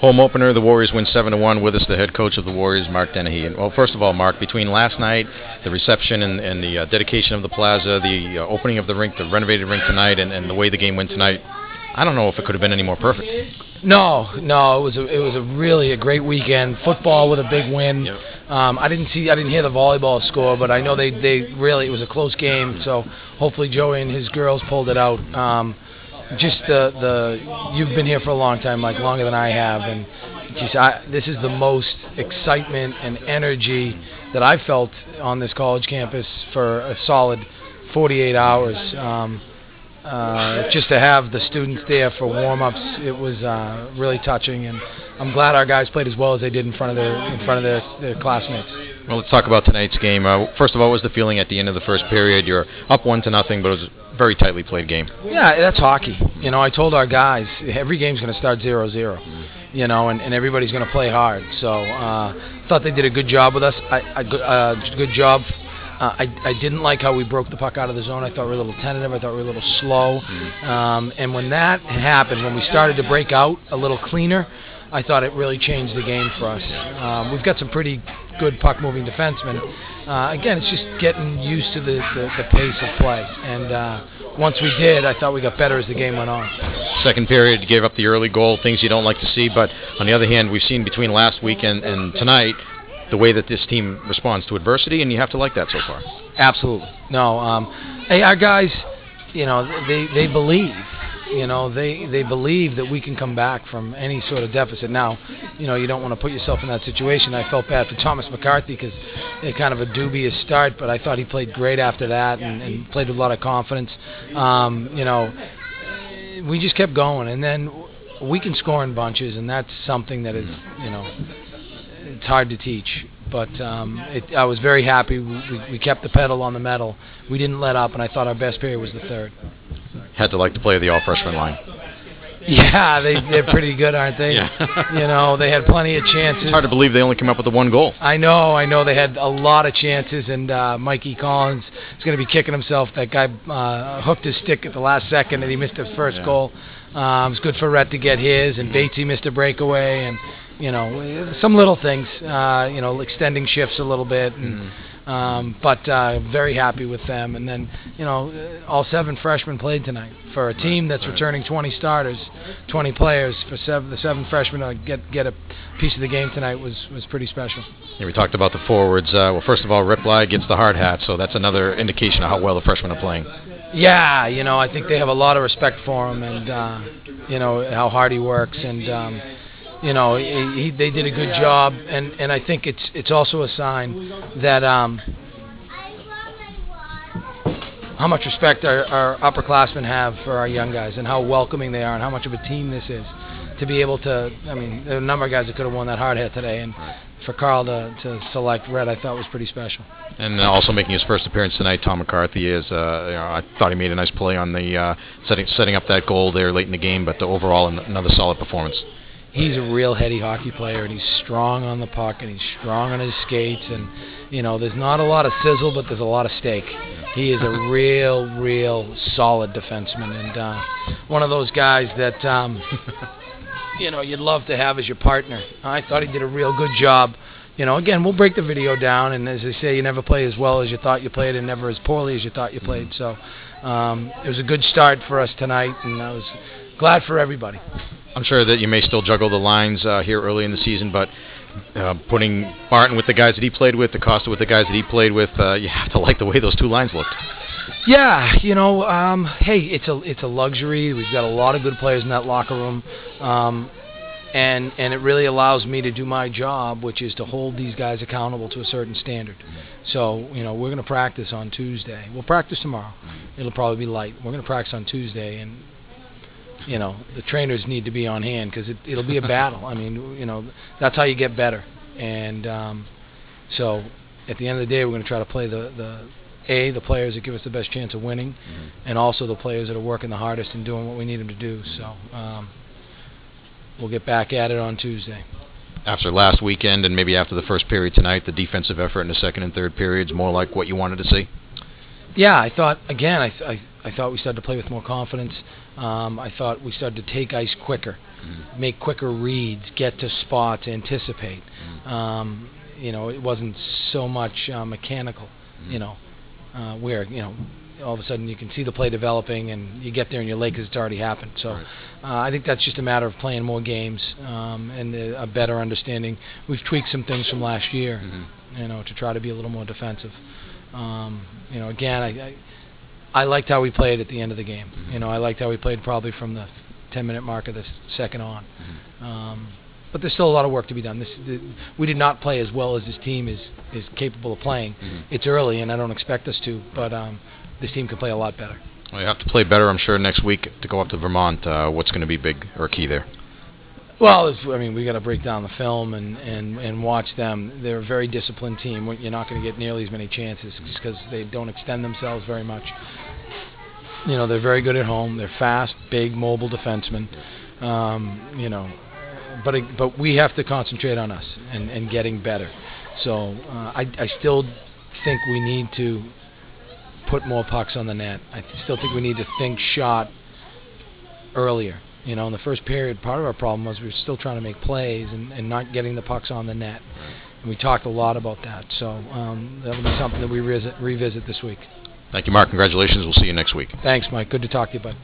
Home opener, the Warriors win seven to one. With us, the head coach of the Warriors, Mark Dennehy. And well, first of all, Mark, between last night, the reception and, and the uh, dedication of the plaza, the uh, opening of the rink, the renovated rink tonight, and, and the way the game went tonight, I don't know if it could have been any more perfect. No, no, it was a, it was a really a great weekend. Football with a big win. Yep. Um, I didn't see, I didn't hear the volleyball score, but I know they they really it was a close game. So hopefully Joey and his girls pulled it out. Um, just the the you've been here for a long time, like longer than I have, and just I, this is the most excitement and energy that I've felt on this college campus for a solid 48 hours. Um, uh, just to have the students there for warm-ups, it was uh, really touching, and I'm glad our guys played as well as they did in front of their in front of their, their classmates. Well, let's talk about tonight's game. Uh, first of all, what was the feeling at the end of the first period? You're up one to nothing, but it was a very tightly played game. Yeah, that's hockey. You know, I told our guys every game's going to start 0-0. You know, and, and everybody's going to play hard. So uh, thought they did a good job with us. I, I uh, good job. Uh, I, I didn't like how we broke the puck out of the zone. I thought we were a little tentative. I thought we were a little slow. Um, and when that happened, when we started to break out a little cleaner, I thought it really changed the game for us. Um, we've got some pretty good puck moving defensemen. Uh, again, it's just getting used to the, the, the pace of play. And uh, once we did, I thought we got better as the game went on. Second period, you gave up the early goal, things you don't like to see. But on the other hand, we've seen between last week and, and tonight the way that this team responds to adversity, and you have to like that so far. Absolutely. No, um, hey, our guys, you know, they they believe. You know, they they believe that we can come back from any sort of deficit. Now, you know, you don't want to put yourself in that situation. I felt bad for Thomas McCarthy because it kind of a dubious start, but I thought he played great after that and, and played with a lot of confidence. Um, you know, we just kept going, and then we can score in bunches, and that's something that is, you know, it's hard to teach. But um, it, I was very happy. We, we kept the pedal on the metal. We didn't let up, and I thought our best period was the third. Had to like to play the all freshman line. Yeah, they they're pretty good, aren't they? Yeah. you know, they had plenty of chances. It's hard to believe they only came up with the one goal. I know, I know. They had a lot of chances, and uh, Mikey Collins is going to be kicking himself. That guy uh, hooked his stick at the last second, and he missed his first Yeah. goal. Um, it's good for Rhett to get his, and Batesy missed a breakaway, and you know some little things. Uh, you know, extending shifts a little bit, and. Um, but uh, very happy with them, and then you know uh, all seven freshmen played tonight for a team that's right. returning 20 starters, 20 players for seven, the seven freshmen to get get a piece of the game tonight was was pretty special. Yeah, we talked about the forwards. Uh, well, first of all, Ripley gets the hard hat, so that's another indication of how well the freshmen are playing. Yeah, you know, I think they have a lot of respect for him, and uh, you know how hard he works, and um, you know he, he, they did a good job, and, and I think it's it's also a sign that um, how much respect our, our upperclassmen have for our young guys, and how welcoming they are, and how much of a team this is. To be able to, I mean, there are a number of guys that could have won that hard hit today, and for Carl to, to select Rhett, I thought was pretty special. And also making his first appearance tonight, Tom McCarthy is. Uh, you know, I thought he made a nice play on the uh, setting setting up that goal there late in the game, but the overall another solid performance. He's a real heady hockey player and he's strong on the puck and he's strong on his skates and you know there's not a lot of sizzle but there's a lot of steak. He is a real real solid defenseman and uh, one of those guys that um, you know you'd love to have as your partner. I thought he did a real good job. You know again we'll break the video down and as they say you never play as well as you thought you played and never as poorly as you thought you played. So um, it was a good start for us tonight and i was glad for everybody I'm sure that you may still juggle the lines uh, here early in the season, but uh, putting Barton with the guys that he played with, DaCosta with the guys that he played with, uh, you have to like the way those two lines looked. Yeah, you know, um, hey, it's a it's a luxury. We've got a lot of good players in that locker room, um, and and it really allows me to do my job, which is to hold these guys accountable to a certain standard. So you know, we're going to practice on Tuesday. We'll practice tomorrow. It'll probably be light. We're going to practice on Tuesday, and you know, the trainers need to be on hand because it, it'll be a battle. I mean, you know, that's how you get better. And um, so, at the end of the day, we're going to try to play the the a the players that give us the best chance of winning, and also the players that are working the hardest and doing what we need them to do. So, um, we'll get back at it on Tuesday. After last weekend and maybe after the first period tonight, the defensive effort in the second and third periods more like what you wanted to see. Yeah, I thought again. I, th- I I thought we started to play with more confidence. Um, I thought we started to take ice quicker, Mhm. make quicker reads, get to spots, anticipate. Mhm. Um, you know, it wasn't so much uh, mechanical. Mhm. You know, uh, where you know all of a sudden you can see the play developing and you get there and you're late because it's already happened. So Right. uh, I think that's just a matter of playing more games um, and a better understanding. We've tweaked some things from last year Mhm. you know, to try to be a little more defensive. Um, you know, again, I, I I liked how we played at the end of the game. Mhm. You know, I liked how we played probably from the 10 minute mark of the second on. Mhm. Um, but there's still a lot of work to be done. This the, we did not play as well as this team is is capable of playing. Mhm. It's early, and I don't expect us to, but um, this team can play a lot better. Well, you have to play better, I'm sure, next week to go up to Vermont. Uh, what's going to be big or key there? Well, I mean, we got to break down the film and, and, and watch them. They're a very disciplined team. You're not going to get nearly as many chances just because they don't extend themselves very much. You know, they're very good at home. They're fast, big, mobile defensemen. Um, you know, but but we have to concentrate on us and, and getting better. So uh, I I still think we need to put more pucks on the net. I still think we need to think shot earlier. You know, in the first period, part of our problem was we were still trying to make plays and, and not getting the pucks on the net. And we talked a lot about that. So um, that'll be something that we revisit, revisit this week. Thank you, Mark. Congratulations. We'll see you next week. Thanks, Mike. Good to talk to you, bud.